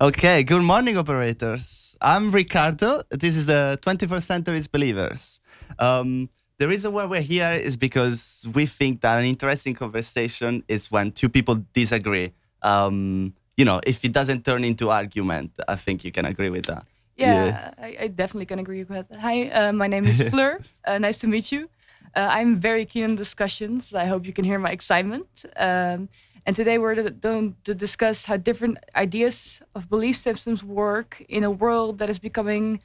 Okay, good morning, operators. I'm Ricardo. This is the 21st Century's Believers. Um, the reason why we're here is because we think that an interesting conversation is when two people disagree. Um, you know, if it doesn't turn into argument, I think you can agree with that. Yeah, Yeah. I, I definitely can agree with that. Hi, uh, my name is Fleur. uh, nice to meet you. Uh, I'm very keen on discussions. I hope you can hear my excitement. Um, and today we're going to discuss how different ideas of belief systems work in a world that is becoming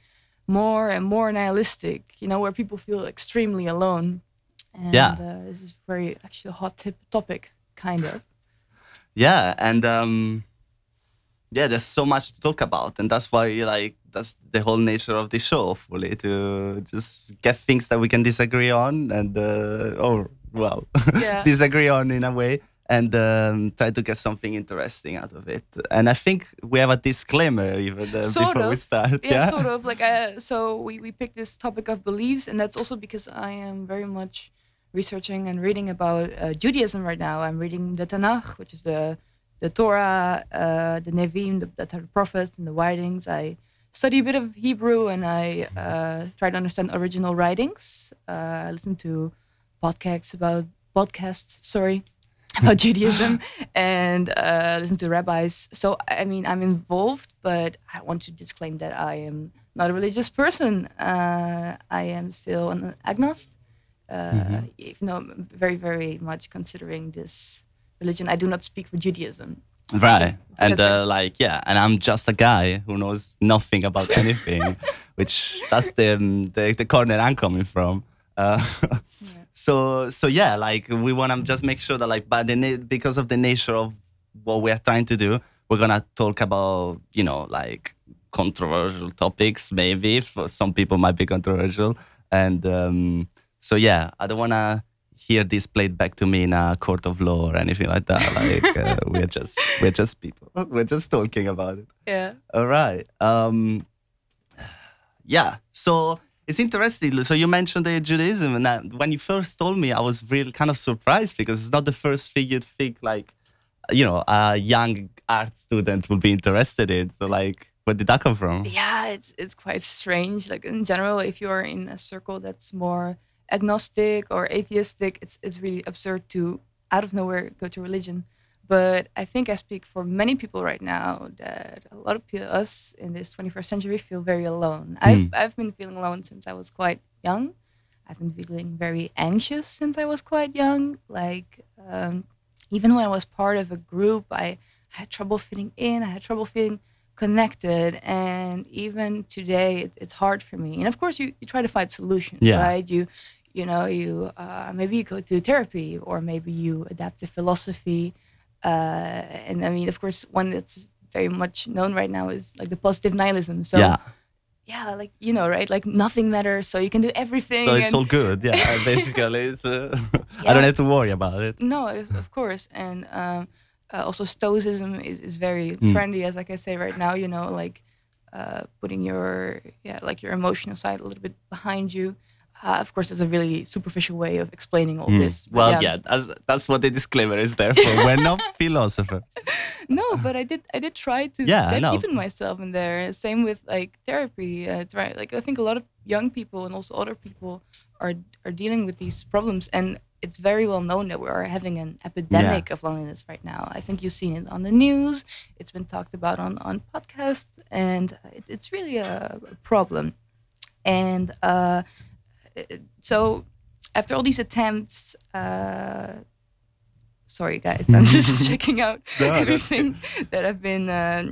more and more nihilistic. You know, where people feel extremely alone. And, Yeah. Uh, this is very actually a hot tip topic, kind of. Yeah, and um, yeah, there's so much to talk about, and that's why like that's the whole nature of the show, hopefully, to just get things that we can disagree on, and uh, or well, Yeah. disagree on in a way, and um, try to get something interesting out of it. And I think we have a disclaimer even uh, before we start. yeah, sort of. Like uh, so we, we picked this topic of beliefs and that's also because i am very much researching and reading about uh, judaism right now. I'm reading the tanakh which is the the torah uh, the nevi'im the, that are the prophets and the writings. I study a bit of hebrew and i uh, try to understand original writings. Uh, i listen to podcasts about podcasts sorry about Judaism and uh, listen to rabbis. So I mean, I'm involved, but I want to disclaim that I am not a religious person. Uh, I am still an agnost, uh, even though I'm very, very much considering this religion. I do not speak for Judaism. Right. And uh, like, yeah, and I'm just a guy who knows nothing about anything, which that's the, um, the the corner I'm coming from. Uh, So so yeah, like we want to just make sure that like, but the na- because of the nature of what we're trying to do, we're gonna talk about you know like controversial topics. Maybe for some people might be controversial, and um, so yeah, I don't wanna hear this played back to me in a court of law or anything like that. Like uh, we're just we're just people. We're just talking about it. Yeah. All right. Um, yeah. So it's interesting. So you mentioned the Judaism, and when you first told me, I was really kind of surprised because it's not the first thing you'd think like, you know, a young art student would be interested in. So like, where did that come from? Yeah, it's it's quite strange. Like in general, if you're in a circle that's more agnostic or atheistic, it's it's really absurd to out of nowhere go to religion. But I think I speak for many people right now that a lot of us in this 21st century feel very alone. I've I've been feeling alone since I was quite young. I've been feeling very anxious since I was quite young. Like um, even when I was part of a group, I had trouble fitting in. I had trouble feeling connected and even today it, it's hard for me and of course you, you try to find solutions Yeah. right you you know you uh, maybe you go to therapy or maybe you adapt to philosophy and i mean of course one that's very much known right now is like the positive nihilism so yeah. yeah like you know right like nothing matters so you can do everything So it's all good. Yeah. Basically, it's. Uh, I don't have to worry about it. No, of of course, and um, uh, also Stoicism is, is very Mm. trendy, as like I say right now. You know, like uh, putting your yeah, like your emotional side a little bit behind you. Uh, of course, there's a really superficial way of explaining all Mm. this. Well, yeah, that's, that's what the disclaimer is there for. We're not philosophers. No, but I did. I did try to Yeah, even myself in there. Same with like therapy. Uh, like I think a lot of young people and also older people are are dealing with these problems, and it's very well known that we are having an epidemic of loneliness right now. I think you've seen it on the news. It's been talked about on on podcasts, and it, it's really a, problem. And uh, so, after all these attempts. Uh, Sorry, guys. I'm just checking out No, everything that I've been uh,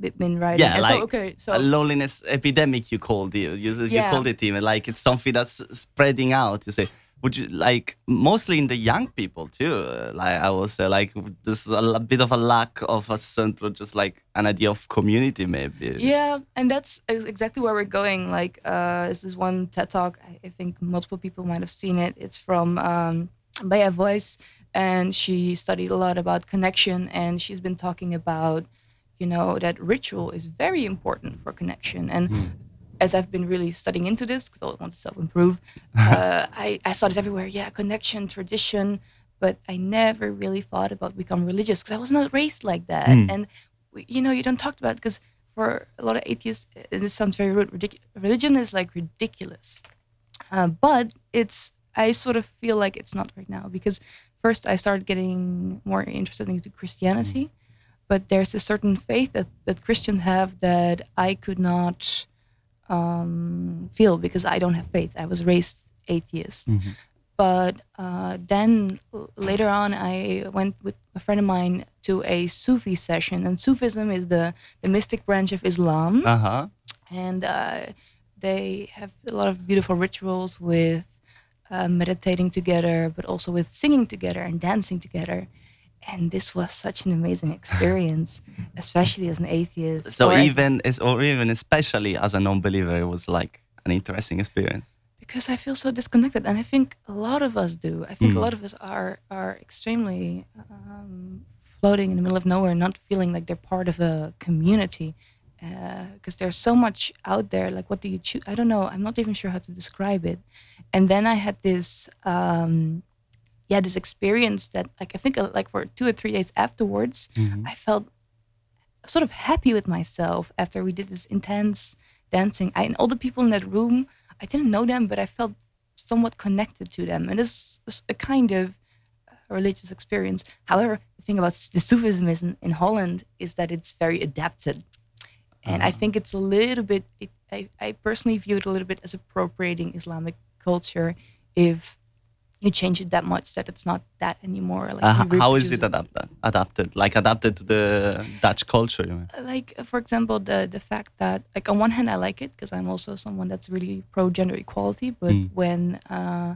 b- been writing. Yeah, And like so okay, so a loneliness epidemic you called it you, you Yeah. called it even like it's something that's spreading out you say would you like mostly in the young people too uh, like i would say like this is a bit of a lack of a central just like an idea of community maybe yeah, and that's exactly where we're going. Like, uh, this is one TED talk. I, I think multiple people might have seen it. It's from um, Baya Voce, and she studied a lot about connection, and she's been talking about, you know, that ritual is very important for connection, and. As I've been really studying into this, because I want to self-improve, uh, I, I saw this everywhere. Yeah, connection, tradition, but I never really thought about become religious because I was not raised like that. Mm. And you know, you don't talk about because for a lot of atheists, uh, this sounds very rude. Ridic- religion is like ridiculous, uh, but it's. I sort of feel like it's not right now because first I started getting more interested into Christianity, but there's a certain faith that that Christians have that I could not um, feel because I don't have faith. I was raised atheist. Mhm. But uh, then l- later on, I went with a friend of mine to a Sufi session, and Sufism is the, the mystic branch of Islam, Uh huh. and uh, they have a lot of beautiful rituals with uh, meditating together, but also with singing together and dancing together. And this was such an amazing experience, especially as an atheist. So or even is or even especially as a non-believer, it was like an interesting experience. because I feel so disconnected, and I think a lot of us do. I think Mm. a lot of us are are extremely um, floating in the middle of nowhere, not feeling like they're part of a community. Because there's so much out there. Like, what do you choose? I don't know. I'm not even sure how to describe it. And then I had this, um, yeah, this experience that, like, I think, uh, like for two or three days afterwards, Mhm. I felt sort of happy with myself after we did this intense dancing. I, and all the people in that room, I didn't know them, but I felt somewhat connected to them. And this was a kind of uh, religious experience. However, the thing about the Sufism is in, in Holland is that it's very adapted. And I Ah. think it's a little bit, it, I, I personally view it a little bit as appropriating Islamic culture if you change it that much that it's not that anymore. Like Uh, how is it adapted? Adapted, like adapted to the Dutch culture. You like for example the the fact that like on one hand i like it because i'm also someone that's really pro gender equality but Mm. when uh,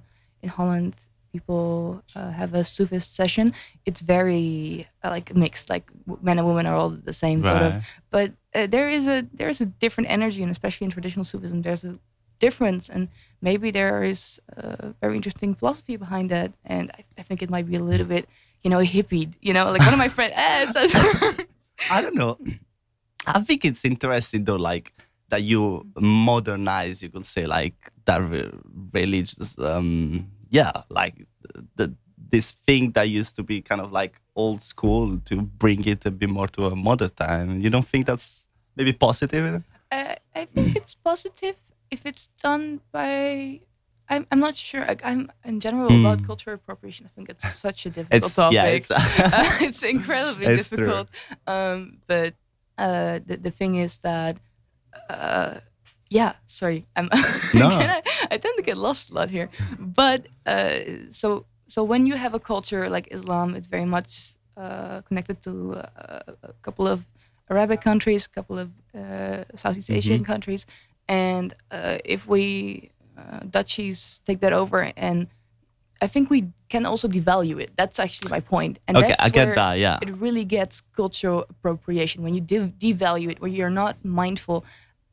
in holland people uh, have a sufist session it's very uh, like mixed like men and women are all the same sort of but uh, there is a there is a different energy and especially in traditional sufism there's a difference and maybe there is a very interesting philosophy behind that and i, I think it might be a little bit you know hippie you know like one of my friends eh, I don't know. I think it's interesting though, like that you modernize, you could say, like that re- religious, um, yeah, like the this thing that used to be kind of like old school to bring it a bit more to a modern time. You don't think that's maybe positive? Uh, I think it's positive if it's done by. I'm, I'm not sure. Like, I'm in general about Mm. cultural appropriation. I think it's such a difficult It's topic. yeah, it's Uh, it's incredibly It's difficult. Um, but uh, the the thing is that, uh, yeah. Sorry, I'm. No. I, I tend to get lost a lot here. But uh, so so when you have a culture like Islam, it's very much uh, connected to uh, a couple of Arabic countries, a couple of uh, Southeast Asian Mhm. countries, and uh, if we uh, Dutchies take that over, and I think we can also devalue it. That's actually my point. And okay. that's I get where that. Yeah. It really gets cultural appropriation when you de- devalue it, where you're not mindful.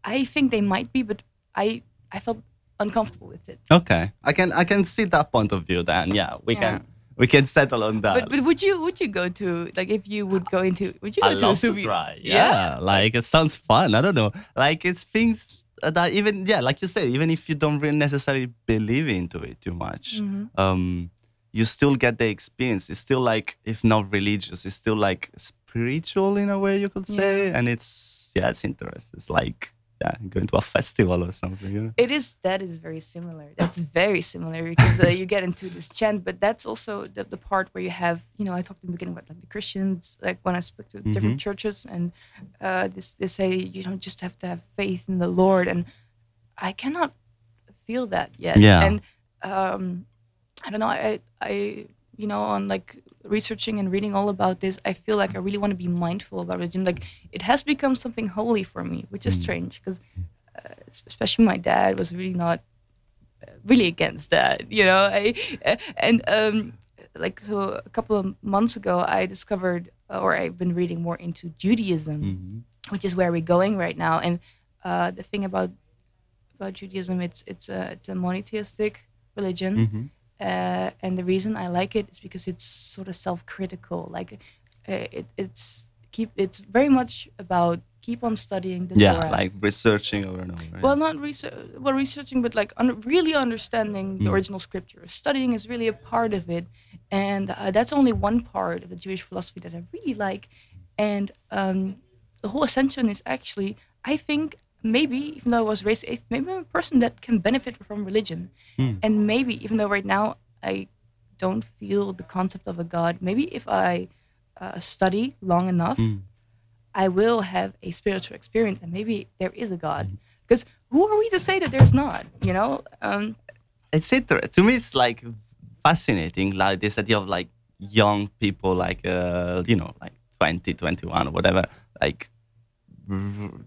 I think they might be, but I I felt uncomfortable with it. Okay. I can I can see that point of view. Then yeah, we Yeah. can we can settle on that. But but would you would you go to like if you would go into would you go I to a love to Sufi? try. Yeah, like it sounds fun. I don't know. Like it's things that even yeah, like you say, even if you don't really necessarily believe into it too much, Mhm. um, you still get the experience. It's still like if not religious, it's still like spiritual in a way you could say, and it's yeah, it's interesting. It's like yeah, going to a festival or something. You know? It is that is very similar. That's very similar because uh, you get into this chant, but that's also the, the part where you have you know I talked in the beginning about like the Christians, like when I spoke to different churches, and uh, this they say you don't just have to have faith in the Lord, and I cannot feel that yet. Yeah. And um, I don't know. I I you know on like researching and reading all about this, I feel like I really want to be mindful about religion. Like it has become something holy for me, which is Mm. strange because uh, especially my dad was really not uh, really against that. You know, I uh, and um, like so a couple of months ago, I discovered uh, or I've been reading more into Judaism Mhm. which is where we're going right now. And uh, the thing about about Judaism, it's it's a it's a monotheistic religion, Mhm. Uh, and the reason I like it is because it's sort of self-critical. Like uh, it, it's keep it's very much about keep on studying the Yeah, Torah. like researching over and over. yeah. well, not research, well, researching, but like un- really understanding the Mm. original scripture. Studying is really a part of it, and uh, that's only one part of the Jewish philosophy that I really like. And um, the whole ascension is actually, I think, maybe even though I was raised atheist, maybe I'm a person that can benefit from religion, Hmm. and maybe even though right now I don't feel the concept of a god, maybe if I uh, study long enough, Hmm. I will have a spiritual experience, and maybe there is a God. Hmm. Because who are we to say that there's not? You know, um, it's inter- to me it's like fascinating like this idea of like young people like uh you know like 20 21 or whatever like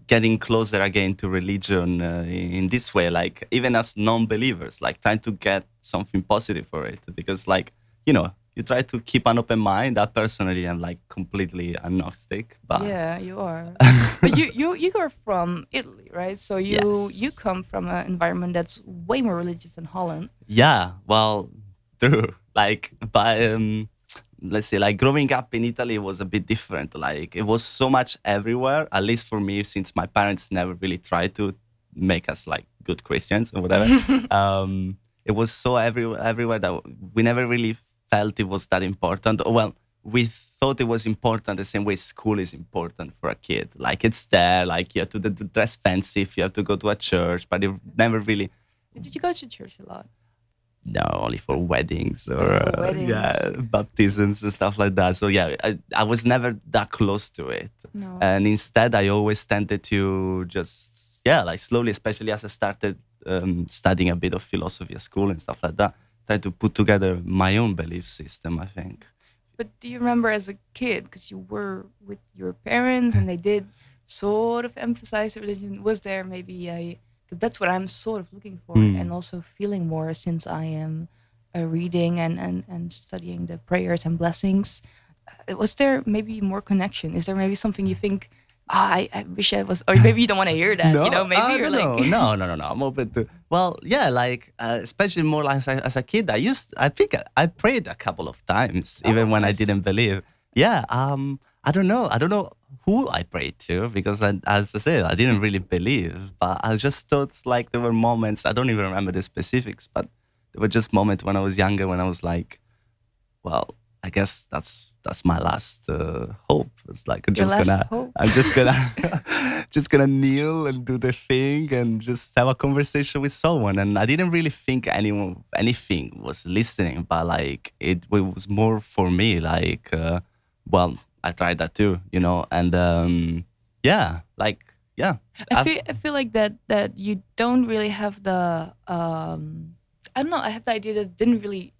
getting closer again to religion uh, in this way like even as non-believers like trying to get something positive for it because like you know you try to keep an open mind i personally am like completely agnostic but yeah, you are. but you you you are from Italy, right? So you you come from an environment that's way more religious than Holland. Yeah, well, true. Like, but um, let's say, like growing up in Italy was a bit different. Like, it was so much everywhere. At least for me, since my parents never really tried to make us like good Christians or whatever. um, it was so every, everywhere that we never really felt it was that important. Well, we thought it was important the same way school is important for a kid. Like, it's there. Like, you have to dress fancy if you have to go to a church, but it never really Did you go to church a lot? No, only for weddings or For uh, weddings. yeah, baptisms and stuff like that. So yeah, I, I was never that close to it, No. and instead I always tended to just yeah, like slowly, especially as I started um, studying a bit of philosophy at school and stuff like that, try to put together my own belief system. I think. But do you remember as a kid, because you were with your parents and they did sort of emphasize religion? Was there maybe a, that's what I'm sort of looking for Hmm. and also feeling more since I am uh, reading and, and, and studying the prayers and blessings. Uh, was there maybe more connection? Is there maybe something you think, ah, I, I wish I was, or maybe you don't want to hear that, you know, maybe I you're don't like, know. no, no, no, no. I'm open to. Well, yeah, like uh, especially more like as a, as a kid, I used. I think I, I prayed a couple of times, Oh, even when I didn't believe. Yeah. Um. I don't know. I don't know who I prayed to because, I, as I said, I didn't really believe. But I just thought like there were moments. I don't even remember the specifics, but there were just moments when I was younger when I was like, well. I guess that's that's my last uh, hope. It's like I'm Your just gonna hope. I'm just gonna just gonna kneel and do the thing and just have a conversation with someone. And I didn't really think anyone anything was listening, but like it, it was more for me. Like, uh, well, I tried that too, you know. And um, yeah, like yeah, I I've- feel, I feel like that that you don't really have the um I don't know I have the idea that didn't really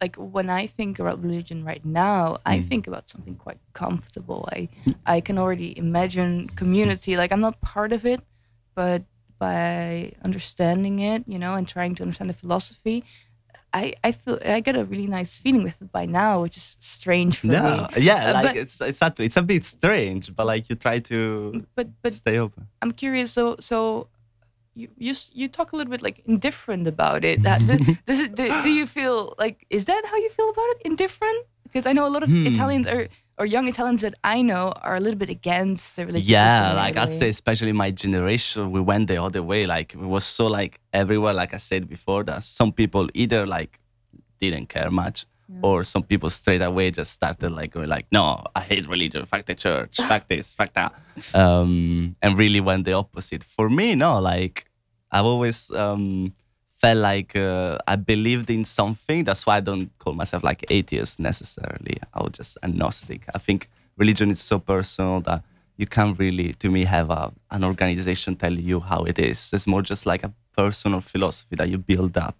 like when I think about religion right now I Mm. think about something quite comfortable I I can already imagine community like I'm not part of it but by understanding it you know and trying to understand the philosophy I, I feel I get a really nice feeling with it by now, which is strange for no, me. yeah, Uh, like but- it's it's a, it's a bit strange, but like you try to But but stay open. I'm curious. So, so you you you talk a little bit like indifferent about it. That, do, does it do, do you feel like is that how you feel about it? Indifferent? Because I know a lot of Hmm. Italians or or young Italians that I know are a little bit against the religious yeah system like i'd say especially my generation we went the other way like it was so like everywhere like i said before that some people either like didn't care much or some people straight away just started like going like no i hate religion fuck the church fuck this fuck that. Um and really went the opposite. For me no like i've always um felt like uh, i believed in something. That's why i don't call myself like atheist necessarily. I was just agnostic i think religion is so personal that you can't really to me have a, an organization tell you how it is. It's more just like a personal philosophy that you build up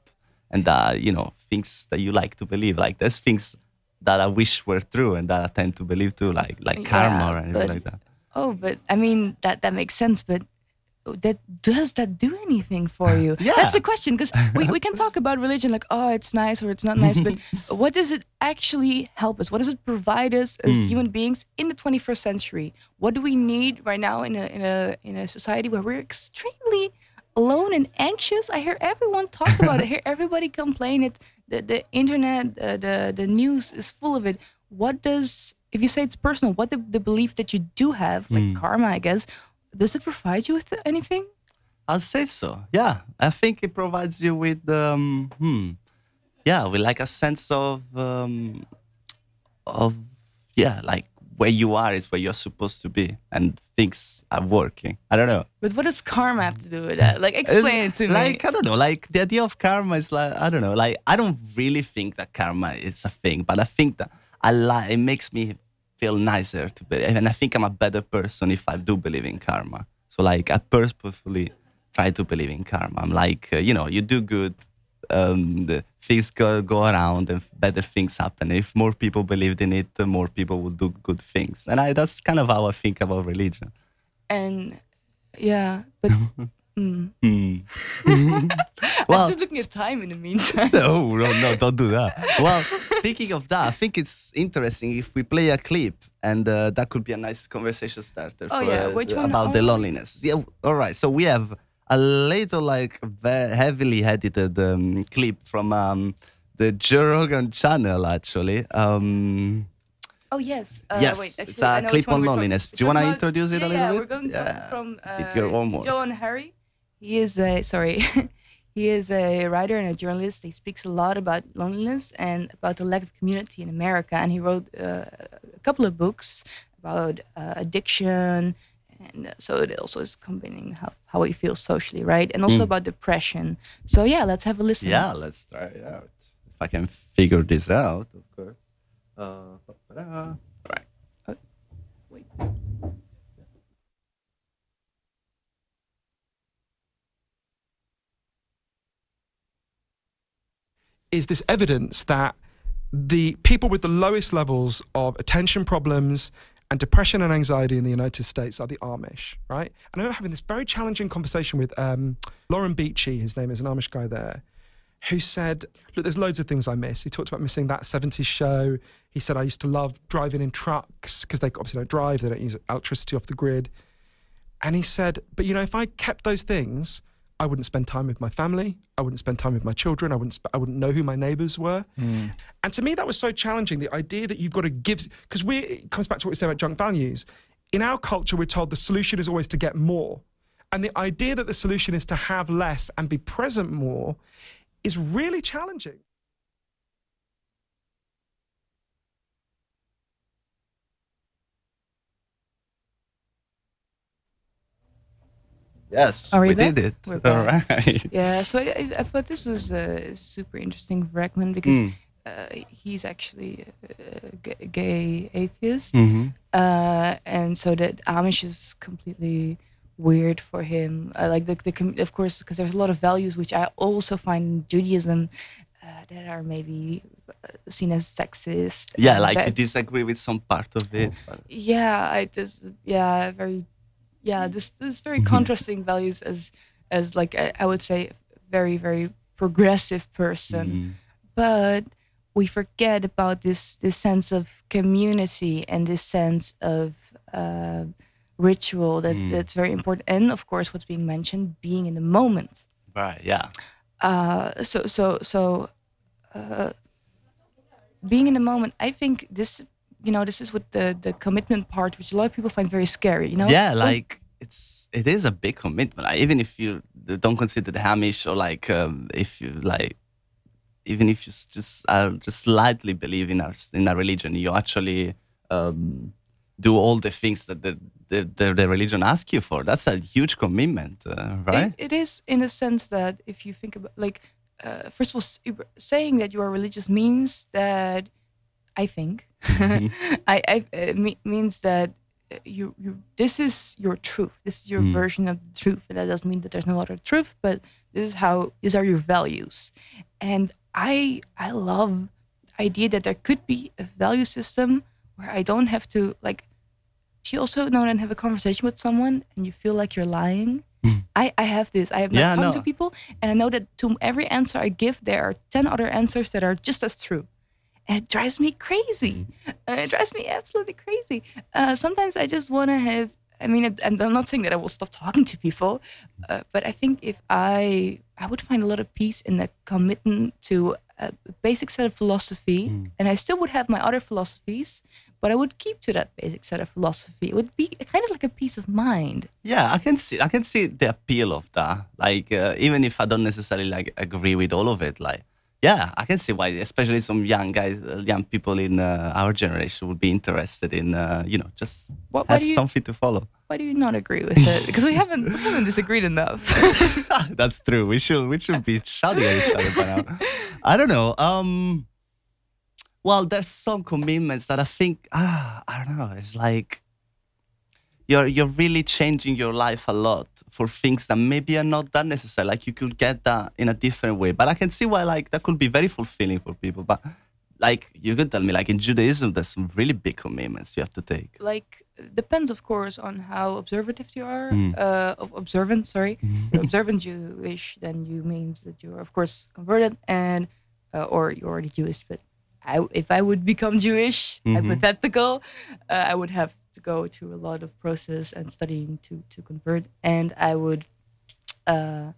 and that you know things that you like to believe. Like there's things that i wish were true and that i tend to believe too like like Yeah, karma or anything but- like that. Oh, but I mean that that makes sense. But that does that do anything for you? Yeah. That's the question. Because we, we can talk about religion like oh it's nice or it's not nice, but what does it actually help us? What does it provide us as Hmm. human beings in the 21st century? What do we need right now in a in a in a society where we're extremely alone and anxious? I hear everyone talk about it. I hear everybody complain it. The the internet, uh, the the news is full of it. What does if you say it's personal? What the, the belief that you do have, like Hmm. karma, I guess, does it provide you with anything? I'll say so. Yeah, I think it provides you with um, hmm, yeah, with like a sense of um, of yeah, like where you are is where you're supposed to be, and things are working. I don't know. But what does karma have to do with that? Like, explain it to me. Like I don't know. Like the idea of karma is like I don't know. Like I don't really think that karma is a thing, but I think that I like it makes me feel nicer to be, and I think I'm a better person if I do believe in karma. So like I purposefully try to believe in karma. I'm like uh, you know you do good, um, the things go go around and better things happen. If more people believed in it, more people would do good things. And I that's kind of how I think about religion. and yeah, but. Mm. Hmm. I'm just looking at time in the meantime. no, no, no, don't do that. Well, speaking of that, I think it's interesting if we play a clip, and uh, that could be a nice conversation starter Oh, for yeah, us which one? about the Oh. loneliness. Yeah, all right. So we have a little, like, ve- heavily edited um, clip from um, the Joe Rogan channel, actually. Um, Oh yes. Uh, Yes, wait, it's actually, a I know clip on we're talking- loneliness. Do you wanna introduce it a yeah, little yeah, bit? We're going to Yeah. from Did uh. Johann Hari. He is a sorry. he is a writer and a journalist. He speaks a lot about loneliness and about the lack of community in America. And he wrote uh, a couple of books about uh, addiction. And so it also is combining how, how he feels socially, right? And also Mm. about depression. So yeah, let's have a listen. yeah, let's try it out. If I can figure this out, of course. Uh, is this evidence that the people with the lowest levels of attention problems and depression and anxiety in the United States are the Amish, right? And I remember having this very challenging conversation with um, Lauren Beachy, his name is an Amish guy there, who said, Look, there's loads of things I miss. He talked about missing that 70s show. He said, I used to love driving in trucks because they obviously don't drive, they don't use electricity off the grid. And he said, But you know, if I kept those things, I wouldn't spend time with my family. I wouldn't spend time with my children. I wouldn't. Sp- I wouldn't know who my neighbours were. Mm. And to me, that was so challenging. The idea that you've got to give, because we it comes back to what we say about junk values. In our culture, we're told the solution is always to get more, and the idea that the solution is to have less and be present more is really challenging. Yes, we back? did it. All right. Yeah, so I, I- I thought this was a super interesting for fragment because Mm. uh, he's actually a gay atheist, Mm-hmm. uh, and so that Amish is completely weird for him. Uh, like the, the com- of course, because there's a lot of values which I also find in Judaism uh, that are maybe uh, seen as sexist. Yeah, like that- you disagree with some part of it. But yeah i just yeah very yeah this this very Mhm. contrasting values as as like I, I would say very very progressive person Mm. but we forget about this this sense of community and this sense of uh, ritual that's Mm. that's very important and of course what's being mentioned being in the moment right, yeah. uh, so so so uh, being in the moment i think this you know this is with the the commitment part which a lot of people find very scary you know yeah, like it's it is a big commitment. Like, even if you don't consider the Hamish or like um, if you like, even if you just uh, just slightly believe in our in a religion, you actually um, do all the things that the the, the, the religion asks you for. That's a huge commitment, uh, right? It, it is in a sense that if you think about like uh, first of all saying that you are religious means that I think Mhm. I, I it me- means that uh, you you this is your truth. This is your Mm. version of the truth, and that doesn't mean that there's no other truth, but this is how these are your values. And I I love the idea that there could be a value system where I don't have to like. Do you also know and have a conversation with someone and you feel like you're lying? Mm. I, I have this. I have not Yeah, talked no. to people, and I know that to every answer I give, there are ten other answers that are just as true, and it drives me crazy. Uh, it drives me absolutely crazy. Uh, sometimes I just want to have. I mean, and I'm not saying that I will stop talking to people, uh, but I think if I I would find a lot of peace in the commitment to a basic set of philosophy, Mm. and I still would have my other philosophies, but I would keep to that basic set of philosophy. It would be kind of like a peace of mind. Yeah, I can see I can see the appeal of that. Like uh, even if I don't necessarily like agree with all of it, like yeah, I can see why, especially some young guys, uh, young people in uh, our generation would be interested in, uh, you know, just What- have you- something to follow. Why do you not agree with it? Because we haven't we haven't disagreed enough. That's true. We should we should be shouting at each other by now. I don't know. Um, well, there's some commitments that I think ah, I don't know. It's like you're you're really changing your life a lot for things that maybe are not that necessary. Like you could get that in a different way. But I can see why like that could be very fulfilling for people. But like you could tell me, like in Judaism, there's some really big commitments you have to take. like depends of course on how observative you are Mm. uh observant sorry Mm-hmm. you're observant jewish then you means that you're of course converted and uh, or you're already jewish but I, if i would become jewish Mhm. hypothetical uh, i would have to go through a lot of process and studying to to convert and i would uh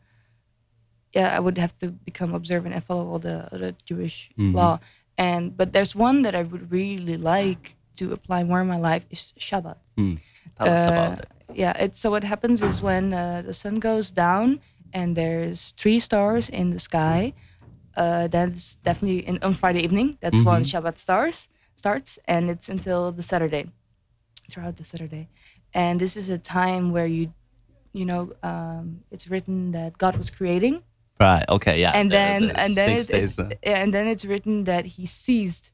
yeah i would have to become observant and follow all the, all the jewish Mhm. law and but there's one that i would really like to apply more in my life is shabbat us uh, about it. yeah, it's so what happens is when uh, the sun goes down and there's three stars in the sky, uh, that's definitely in, on Friday evening. That's when Mhm. Shabbat stars starts, and it's until the Saturday, throughout the Saturday, and this is a time where you, you know, um, it's written that God was creating, Right. Okay. Yeah. and the- then the and then six it is, days, uh, and then it's written that He ceased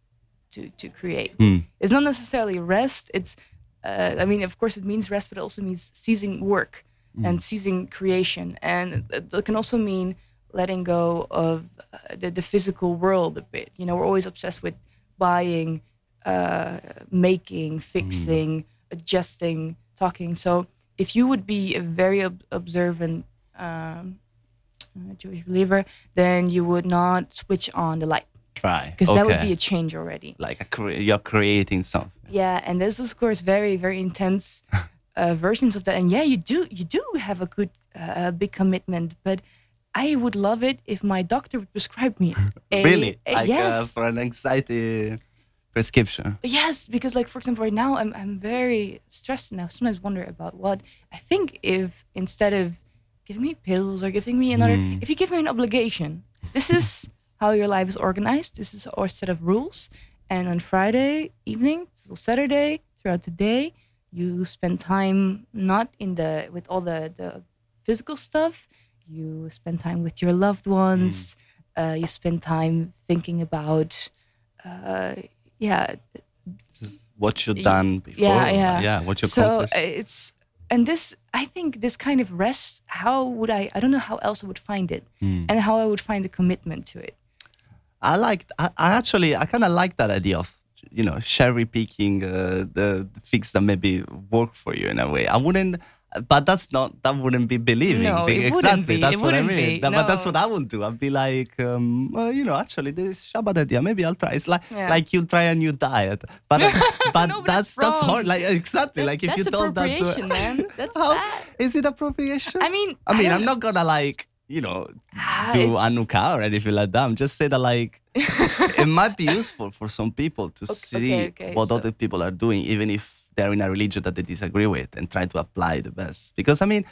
to to create hmm. it's not necessarily rest it's uh, i mean of course it means rest but it also means ceasing work and ceasing creation and it, it can also mean letting go of uh, the, the physical world a bit you know we're always obsessed with buying uh, making fixing adjusting talking so if you would be a very ob- observant um, uh, jewish believer then you would not switch on the light Right. because that would be a change already like a cre- you're creating something. yeah, and there's of course very very intense uh, versions of that. And yeah, you do you do have a good uh, big commitment, but I would love it if my doctor would prescribe me. A, really? a- like uh, yes. for an anxiety prescription. Yes, because like for example, right now I'm I'm very stressed and I sometimes wonder about what I think if instead of giving me pills or giving me another, Mm. if you give me an obligation, this is how your life is organized. This is our set of rules, and on Friday evening till Saturday throughout the day, you spend time not in the with all the the physical stuff. You spend time with your loved ones. Uh, you spend time thinking about. Uh, yeah, What you've done before. yeah, yeah. Yeah. What you so accomplished. uh, it's and this i think this kind of rest how would i i don't know how else i would find it Hmm. and how i would find the commitment to it I like. I, I actually, I kind of like that idea of you know cherry picking uh, the, the things that maybe work for you in a way. I wouldn't. But that's not. That wouldn't be believing. No, it wouldn't exactly. be, That's it what I wouldn't mean. be, But that's what I would do. I'd be like, um, well, you know, actually, this Shabbat idea. Maybe I'll try. It's like Yeah. like you try a new diet, but but No, that's that's hard. Like exactly. That- like if you told that to appropriation, man. That's How- bad. is it appropriation? i mean I mean, don't- I'm not gonna like, you know, Ah, do Anuka or anything like that. I'm just saying that like it might be useful for some people to Okay, see okay, okay, what so- other people are doing, even if they're in a religion that they disagree with, and try to apply the best. Because I mean,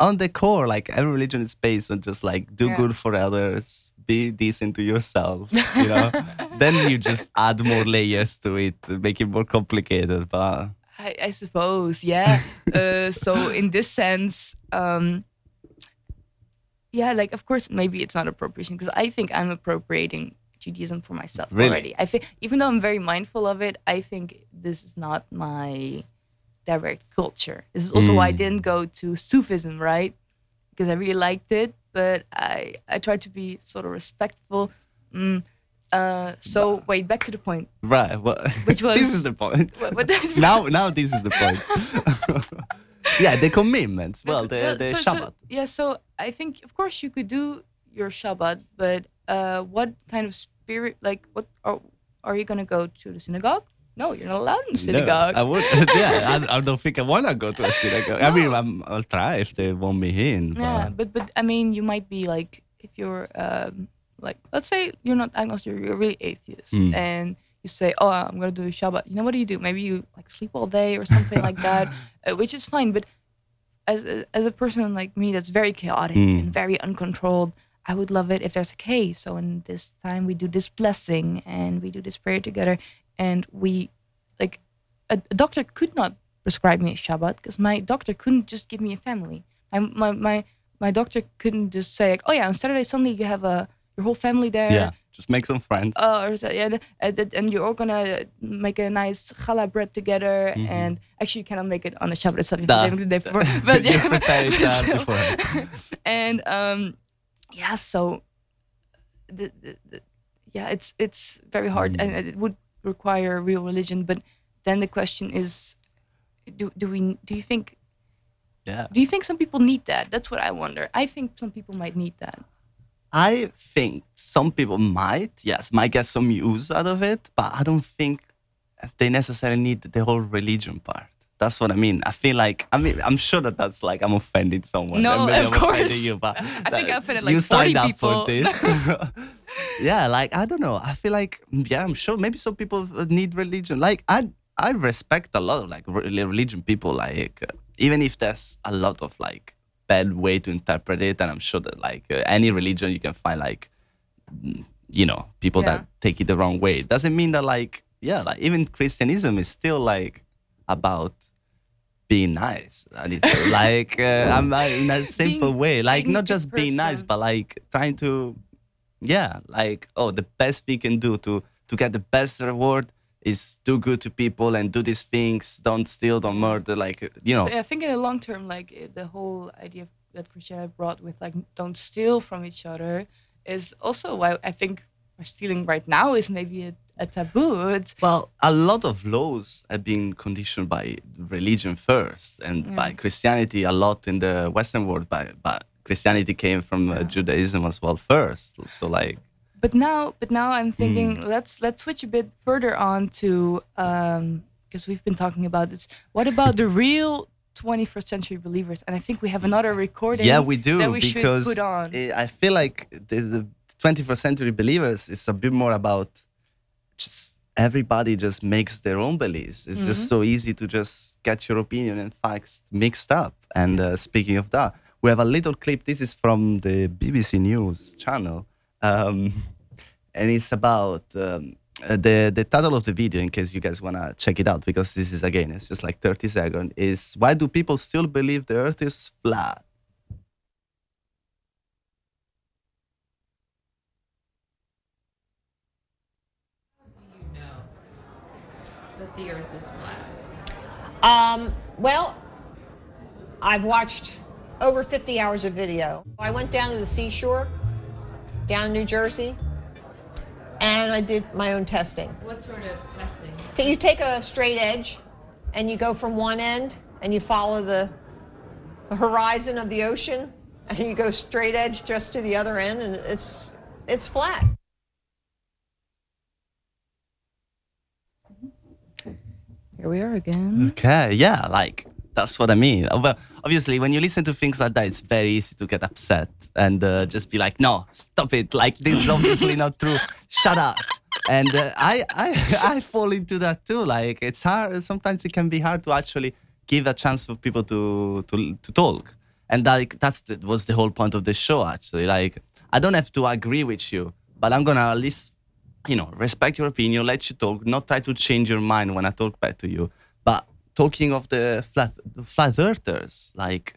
on the core, like every religion is based on just like do Yeah. good for others, be decent to yourself. You know, then you just add more layers to it, make it more complicated. But I, I suppose, yeah. uh, so in this sense, um, yeah, like of course, maybe it's not appropriation because I think I'm appropriating Judaism for myself Really? already. I think even though I'm very mindful of it, I think this is not my direct culture. This is also why I Mm. didn't go to Sufism, right? Because I really liked it, but I I tried to be sort of respectful. Mm, uh, so wait, back to the point. right, well, Which this is the point. What, what now now this is the point. yeah, the commitments. Well, the uh, the so- so- Shabbat. yeah, so I think of course you could do your Shabbat, but uh, what kind of spirit? Like, what are are you gonna go to the synagogue? No, you're not allowed in the synagogue. No, I would. yeah, I, I don't think I wanna go to a synagogue. I mean, I'm, I'll try if they want me in. yeah, but- but but I mean, you might be like if you're um, like let's say you're not agnostic, you're, you're really atheist, Mm. and you say, oh, I'm gonna do a Shabbat. You know what do you do? Maybe you like sleep all day or something like that, uh, which is fine. But as as a person like me that's very chaotic Mm. and very uncontrolled, I would love it if there's a okay, so in this time we do this blessing and we do this prayer together, and we like a, a doctor could not prescribe me a Shabbat because my doctor couldn't just give me a family. My my my, my doctor couldn't just say like, oh yeah, on Saturday suddenly you have a your whole family there. Yeah, just make some friends. Uh, or yeah, and, and you're all gonna make a nice challah bread together. Mhm. And actually, you cannot make it on a Shabbat itself. You Nah. have to make it the day before. But You yeah, prepare it, uh, and um, yeah, so the, the, the yeah, it's it's very hard, Mm. and it would require real religion. But then the question is, do do we do you think Yeah. do you think some people need that? That's what I wonder. I think some people might need that. I think some people might, yes, might get some use out of it, but I don't think they necessarily need the whole religion part. That's what I mean. I feel like I mean I'm sure that that's like I'm offending someone. No, maybe of I'm course. You, but I think I offended, like, you 40 signed up for this. yeah, like I don't know. I feel like yeah, I'm sure maybe some people need religion. Like I I respect a lot of like religion people. Like uh, even if there's a lot of like bad way to interpret it, and I'm sure that like uh, any religion you can find like mm, you know people Yeah. that take it the wrong way. It doesn't mean that like yeah, like even Christianism is still like about being nice. And it's like uh, I'm uh, in a simple Being- way, like not good just being nice, but like trying to, yeah, like oh, the best we can do to to get the best reward is do good to people and do these things. Don't steal, don't murder. Like you know, But I think in the long term, like the whole idea of, that Christianity brought with like don't steal from each other is also why I think stealing right now is maybe a, a taboo. Well, a lot of laws have been conditioned by religion first, and Yeah. by Christianity a lot in the Western world. By but Christianity came from uh, Yeah. Judaism as well first. So like, but now, but now I'm thinking Hmm. let's let's switch a bit further on to because we've been talking about this. What about the real 21st century believers? And I think we have another recording. yeah, we do that we should because put on. I feel like the, the 21st century believers is a bit more about everybody just makes their own beliefs. It's Mm-hmm. just so easy to just get your opinion and facts mixed up. And uh, speaking of that, we have a little clip. This is from the BBC News channel, um, and it's about. Um, uh, the the title of the video, in case you guys wanna check it out, because this is again, it's just like 30 seconds. Is why do people still believe the Earth is flat? The earth is flat. Um, well, I've watched over 50 hours of video. I went down to the seashore, down in New Jersey, and I did my own testing. What sort of testing? So you take a straight edge and you go from one end and you follow the, the horizon of the ocean and you go straight edge just to the other end and it's it's flat. Here we are again. Okay, yeah, like that's what I mean. Uh, Well, obviously, when you listen to things like that, it's very easy to get upset and uh, just be like, "No, stop it! Like this is obviously not true. Shut up!" And uh, I, I, I fall into that too. Like it's hard. Sometimes it can be hard to actually give a chance for people to to to talk. And like that's the, was the whole point of the show. Actually, like I don't have to agree with you, but I'm gonna at least you know, respect your opinion, let you talk, not try to change your mind when I talk back to you. But talking of the flat, the flat earthers, like,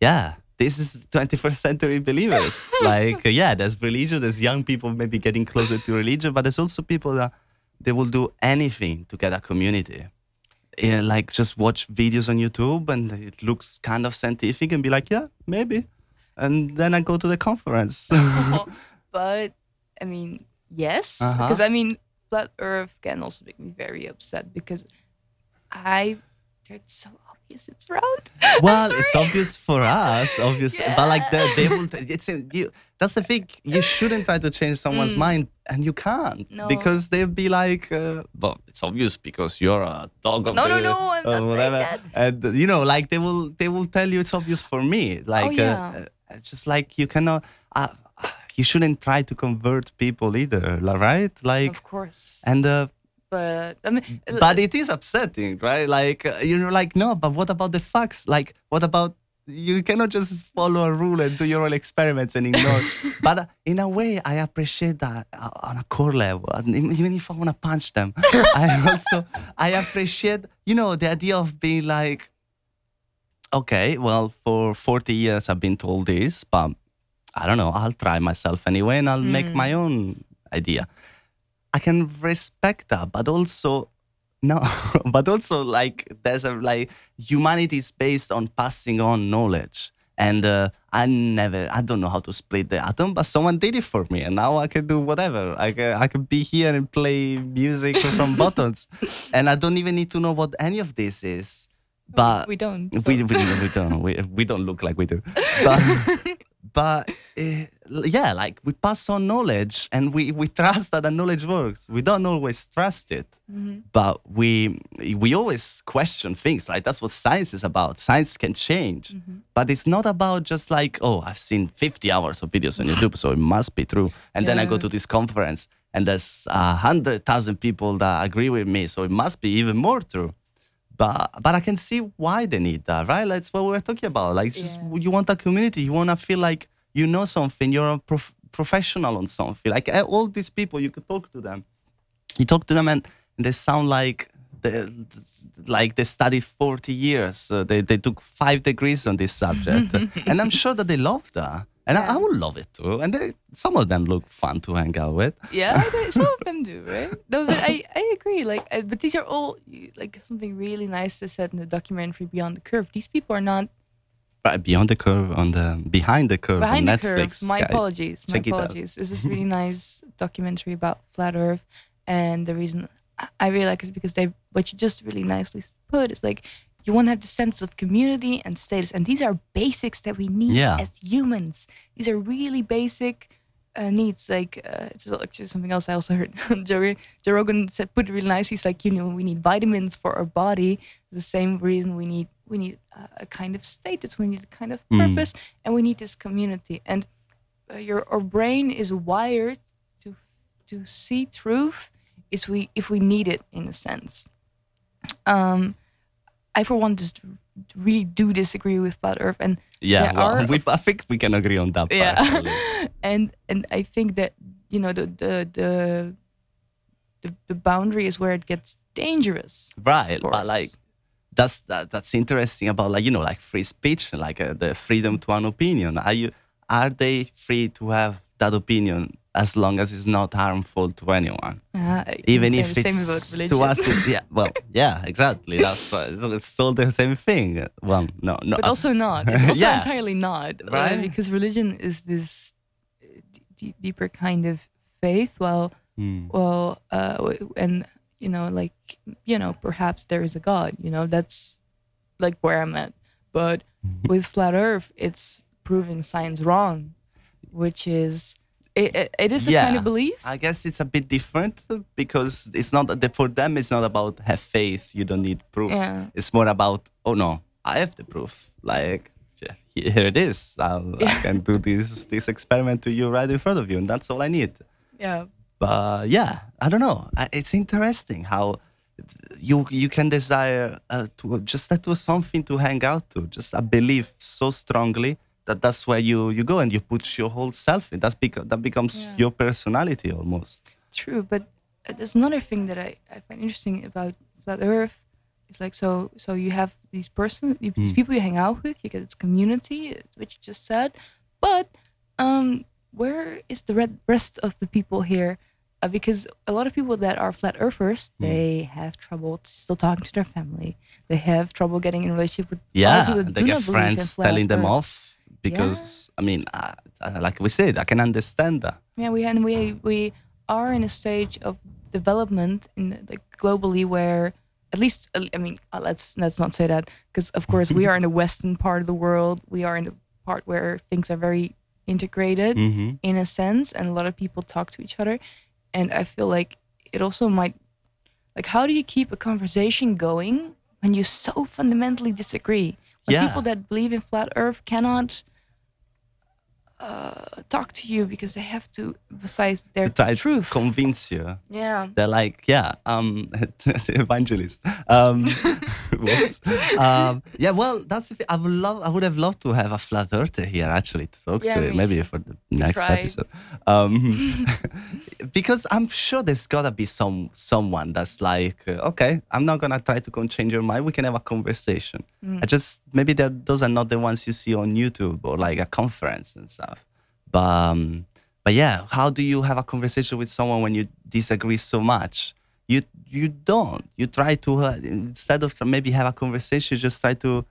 yeah, this is 21st century believers. like, yeah, there's religion, there's young people maybe getting closer to religion, but there's also people that they will do anything to get a community. Yeah, like just watch videos on YouTube and it looks kind of scientific and be like, yeah, maybe. And then I go to the conference. but I mean, yes, Uh-huh. because I mean, flat Earth can also make me very upset because I, it's so obvious it's round. Well, it's obvious for us, obvious, but like the, they will. It's a, you. That's the thing. You shouldn't try to change someone's Mm. mind, and you can't No. because they'll be like, uh, "Well, it's obvious because you're a dog of No, no, the, no, I'm or not saying whatever." that. And you know, like they will, they will tell you it's obvious for me. Like, Oh, yeah. uh, uh, just like you cannot. Uh, you shouldn't try to convert people either, right? Like, of course. and uh, but I mean, but it is upsetting, right? Like uh, you know, like no, but what about the facts? Like, what about you cannot just follow a rule and do your own experiments and ignore. but uh, in a way, I appreciate that uh, on a core level. Even if I want to punch them, I also I appreciate you know the idea of being like, okay, well, for 40 years I've been told this, but I don't know. I'll try myself anyway, and I'll make my own idea. I can respect that, but also no, but also like there's a like humanity is based on passing on knowledge. And uh, I never, I don't know how to split the atom, but someone did it for me, and now I can do whatever. I can, I can be here and play music from buttons, and I don't even need to know what any of this is. But we don't. we, we, we don't we, we don't look like we do but but uh, yeah like we pass on knowledge and we we trust that the knowledge works. We don't always trust it Mm-hmm. but we we always question things. Like that's what science is about. Science can change Mm-hmm. but it's not about just like oh i've seen 50 hours of videos on youtube so it must be true. And then i go to this conference and there's a hundred thousand people that agree with me so it must be even more true but but I can see why they need that, right? That's what we were talking about. Like, just Yeah. you want a community, you want to feel like you know something, you're a prof- professional on something. Like eh, all these people, you could talk to them. You talk to them, and they sound like they like they studied 40 years. They they took five degrees on this subject, and I'm sure that they love that. And I, I would love it too. And they, some of them look fun to hang out with. yeah, some of them do, right? No, but I, I agree. Like, I, but these are all like something really nice they said in the documentary Beyond the Curve. These people are not Right beyond the curve, on the behind the curve behind on the Netflix. curve. My guys. apologies. My Check it out. apologies. This is really nice documentary about flat Earth, and the reason I- really like it is because they what you just really nicely put is like you want to have the sense of community and status, and these are basics that we need Yeah. as humans. These are really basic. Uh, needs like uh, it's actually something else I also heard Joe, Joe Rogan said put it really nice. He's like you know we need vitamins for our body. The same reason we need we need uh, a kind of status, we need a kind of Mm. purpose, and we need this community. And uh, your our brain is wired to to see truth if we if we need it in a sense. Um, I for one just really do disagree with flat Earth, and Yeah, well, are- we, I think we can agree on that part. yeah, and and I think that you know the the the the, the boundary is where it gets dangerous. right but like that's that, that's interesting about like you know like free speech like uh, the freedom to an opinion are you are they free to have that opinion as long as it's not harmful to anyone Uh, even same, if it's same about religion. to us it- yeah well yeah exactly that's what, it's all the same thing well no no but uh, also not. It's also Yeah. entirely not, uh, Right. because religion is this uh, d- deeper kind of faith. Well, hmm. well, uh, and you know, like you know, perhaps there is a God. You know, that's like where I'm at. But Mm-hmm. with flat Earth, it's proving science wrong, which is it, it, is a kind of belief. I guess it's a bit different because it's not that for them. It's not about have faith. You don't need proof. Yeah. It's more about oh no, I have the proof. Like yeah, here it is. I'll, I can do this this experiment to you right in front of you, and that's all I need. yeah. But yeah, I don't know. It's interesting how you you can desire uh, to just that was something to hang out to, just a belief so strongly that that's where you you go and you put your whole self in. That's because that becomes Yeah. your personality almost. True, but uh, there's another thing that I, I find interesting about flat Earth. It's like so so you have these person these Mm. people you hang out with. You get this community, what you just said. But um, where is the red rest of the people here? Uh, because a lot of people that are flat earthers, Mm. they have trouble still talking to their family. They have trouble getting in relationship with Yeah, people that they do get friends telling them off because I mean, like we said, I can understand that. Yeah, we and we we are in a stage of development in like globally where at least I mean uh, let's let's not say that because of course we are in the western part of the world. We are in the part where things are very integrated hmm in a sense, and a lot of people talk to each other. And I feel like it also might like how do you keep a conversation going when you so fundamentally disagree? When Yeah. people that believe in flat Earth cannot uh, talk to you because they have to emphasize their to truth. convince you. yeah. They're like, yeah, um, evangelist. Um, whoops. Um, yeah, well, that's the thing. I would love, I would have loved to have a flat earther here actually to talk Yeah, to. Maybe too. for the next try. episode. Um, because I'm sure there's gotta be some someone that's like, uh, okay, I'm not gonna try to go and change your mind. We can have a conversation. Mm. I just maybe those are not the ones you see on YouTube or like a conference and stuff. But um, but yeah, how do you have a conversation with someone when you disagree so much? You you don't. You try to uh, instead of maybe have a conversation, just try to,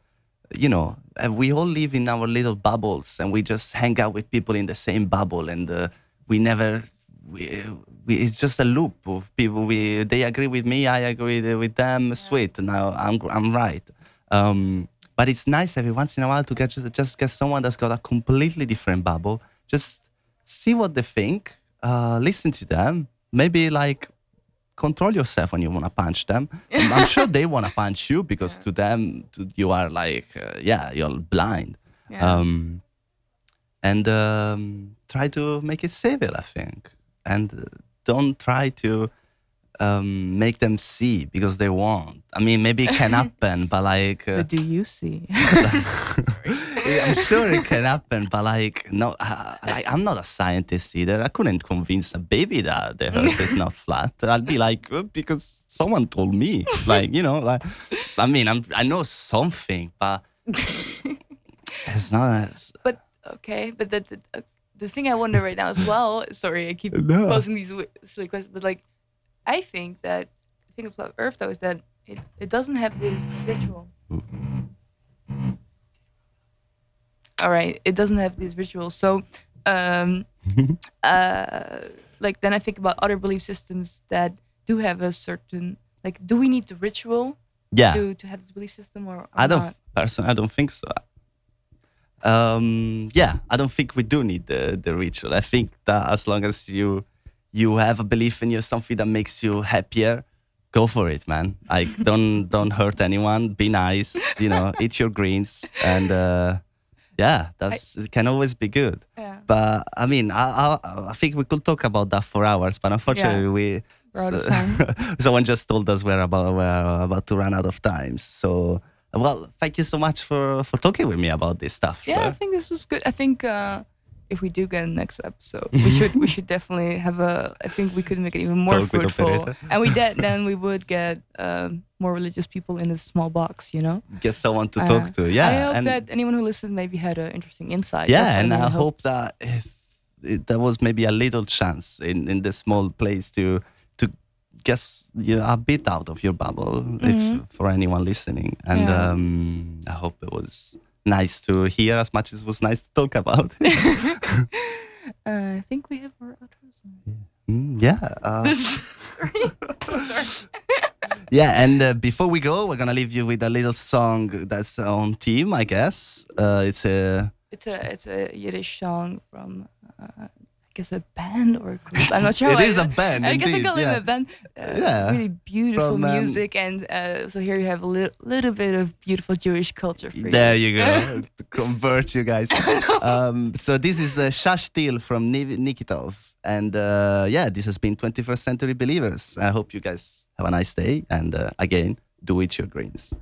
you know, uh, we all live in our little bubbles and we just hang out with people in the same bubble and uh, we never. We, we, it's just a loop of people. We they agree with me, I agree with them. Sweet. Now I'm I'm right. Um, but it's nice every once in a while to get just, just get someone that's got a completely different bubble. Just see what they think, uh, listen to them. Maybe like control yourself when you want to punch them. I'm, sure they want to punch you because to them to, you are like uh, yeah you're blind. Yeah. Um, and um, try to make it civil, I think, and uh, don't try to um, make them see because they won't. I mean, maybe it can happen, but like. Uh, But do you see? I'm sure it can happen, but like, no, uh, like, I'm not a scientist either. I couldn't convince a baby that the Earth is not flat. I'd be like, "Uh, because someone told me. Like, you know, like, I mean, I'm, I know something, but it's not. As, but okay, but the, the, uh, the thing I wonder right now as well. Sorry, I keep No. posing these silly questions, but like, I think that the thing of Earth though is that it, it doesn't have this ritual. All right, it doesn't have these rituals. So, um, uh, like then I think about other belief systems that do have a certain like. Do we need the ritual yeah. to to have this belief system or, or I don't not? personally. I don't think so. Um, yeah, I don't think we do need the the ritual. I think that as long as you you have a belief in you, something that makes you happier, go for it, man. Like don't don't hurt anyone. Be nice. You know, eat your greens, and uh, yeah, that's it can always be good. Yeah. But I mean, I, I I think we could talk about that for hours, but unfortunately we. We're out so- someone just told us we're about we're about to run out of time. So, well, thank you so much for for talking with me about this stuff. Yeah, I think this was good. I think uh, if we do get a next episode, we should we should definitely have a. I think we could make it even more Talk with fruitful, and we did. Then we would get um, more religious people in a small box. You know. get someone to Uh, talk to. Yeah, I hope and that anyone who listened maybe had an interesting insight. Yeah, what and I really hope that if it, there was maybe a little chance in in this small place to to get you know, a bit out of your bubble, if for anyone listening, and Mm-hmm. Yeah. um, I hope it was nice to hear as much as it was nice to talk about. Uh, I think we have more outros. Mm, yeah. Uh, sorry. I'm so sorry. Yeah, and uh, before we go, we're gonna leave you with a little song that's on theme, I guess. Uh, it's a It's a it's a Yiddish song from uh, guess a band or a group. I'm not sure. it is how is I- a band, I guess I indeed, call it a band. Uh, Yeah. Really beautiful From, um, music, and uh, so here you have a li- little bit of beautiful Jewish culture for there you. go. to convert you guys. Um, so this is uh, Shashtil from Niv- Nikitov, and uh, yeah, this has been 21st Century Believers. I hope you guys have a nice day, and uh, again, do it your greens.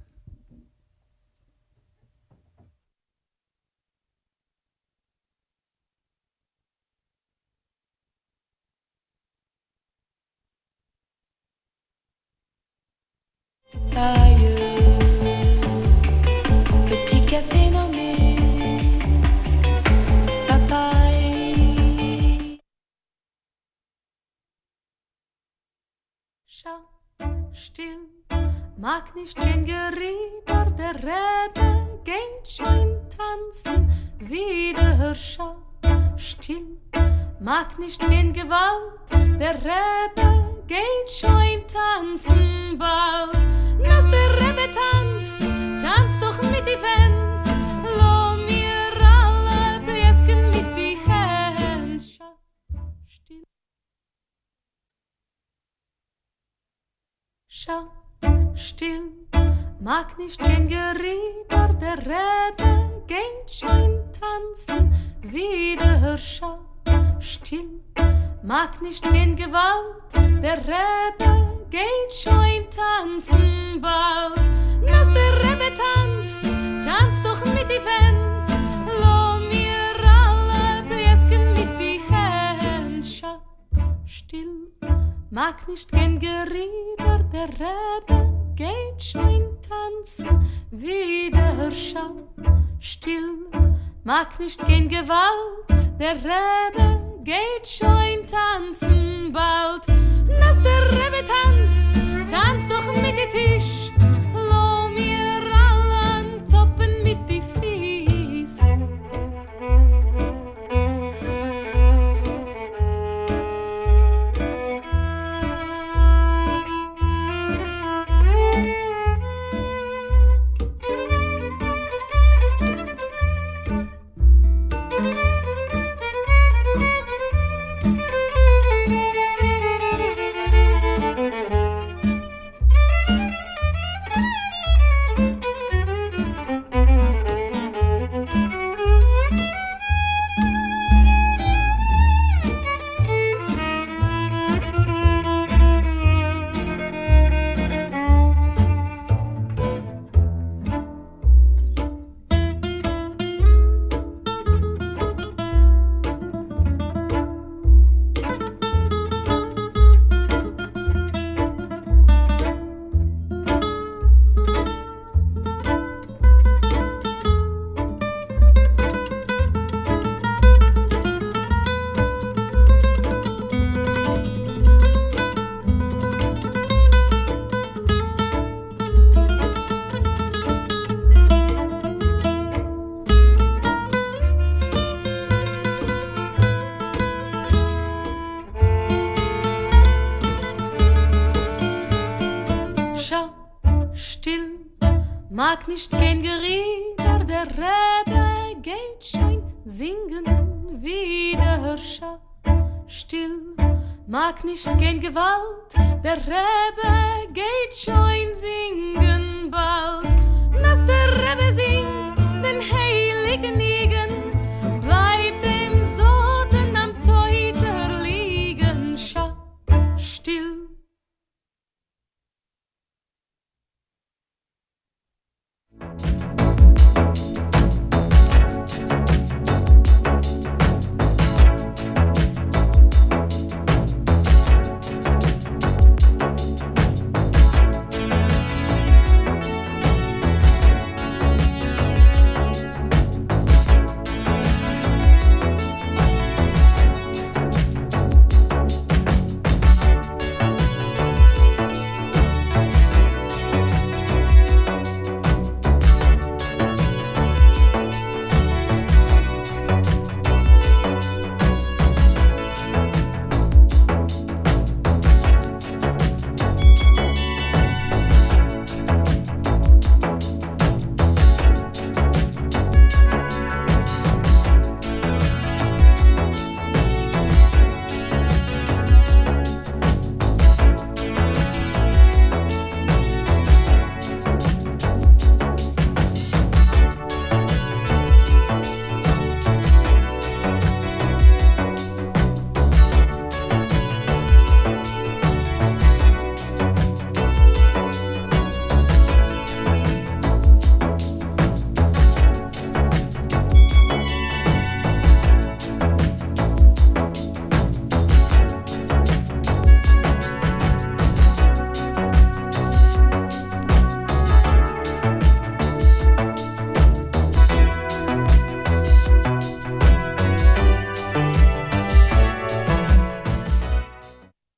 Still, mag nicht den Gerieder, der Rebbe geht schon tanzen wieder. Schau still, mag nicht den Gewalt, der Rebbe geht schon tanzen bald. Rebbe tanzt, doch mit die Wend, lo mir alle bläsken mit die. Schau still. Schau still, mag nicht den Gerieder, der Rebbe geht schon tanzen wie der Hirscher still mag nicht gehen Gewalt der Rebbe geht schon tanzen bald Rebbe tanzt doch mit die Wend lo mir alle bläsken mit die Hand Scha still mag nicht gehen Gerieder der Rebbe geht schon tanzen. Wie der Hirscher still mag nicht gehen Gewalt der Rebbe geht schon tanzen bald. Nas der Rebbe tanzt tanzt doch mit die Tisch nicht kein Gewalt. Der Rebbe geht schon singen bald. Nas der Rebbe singt den heiligen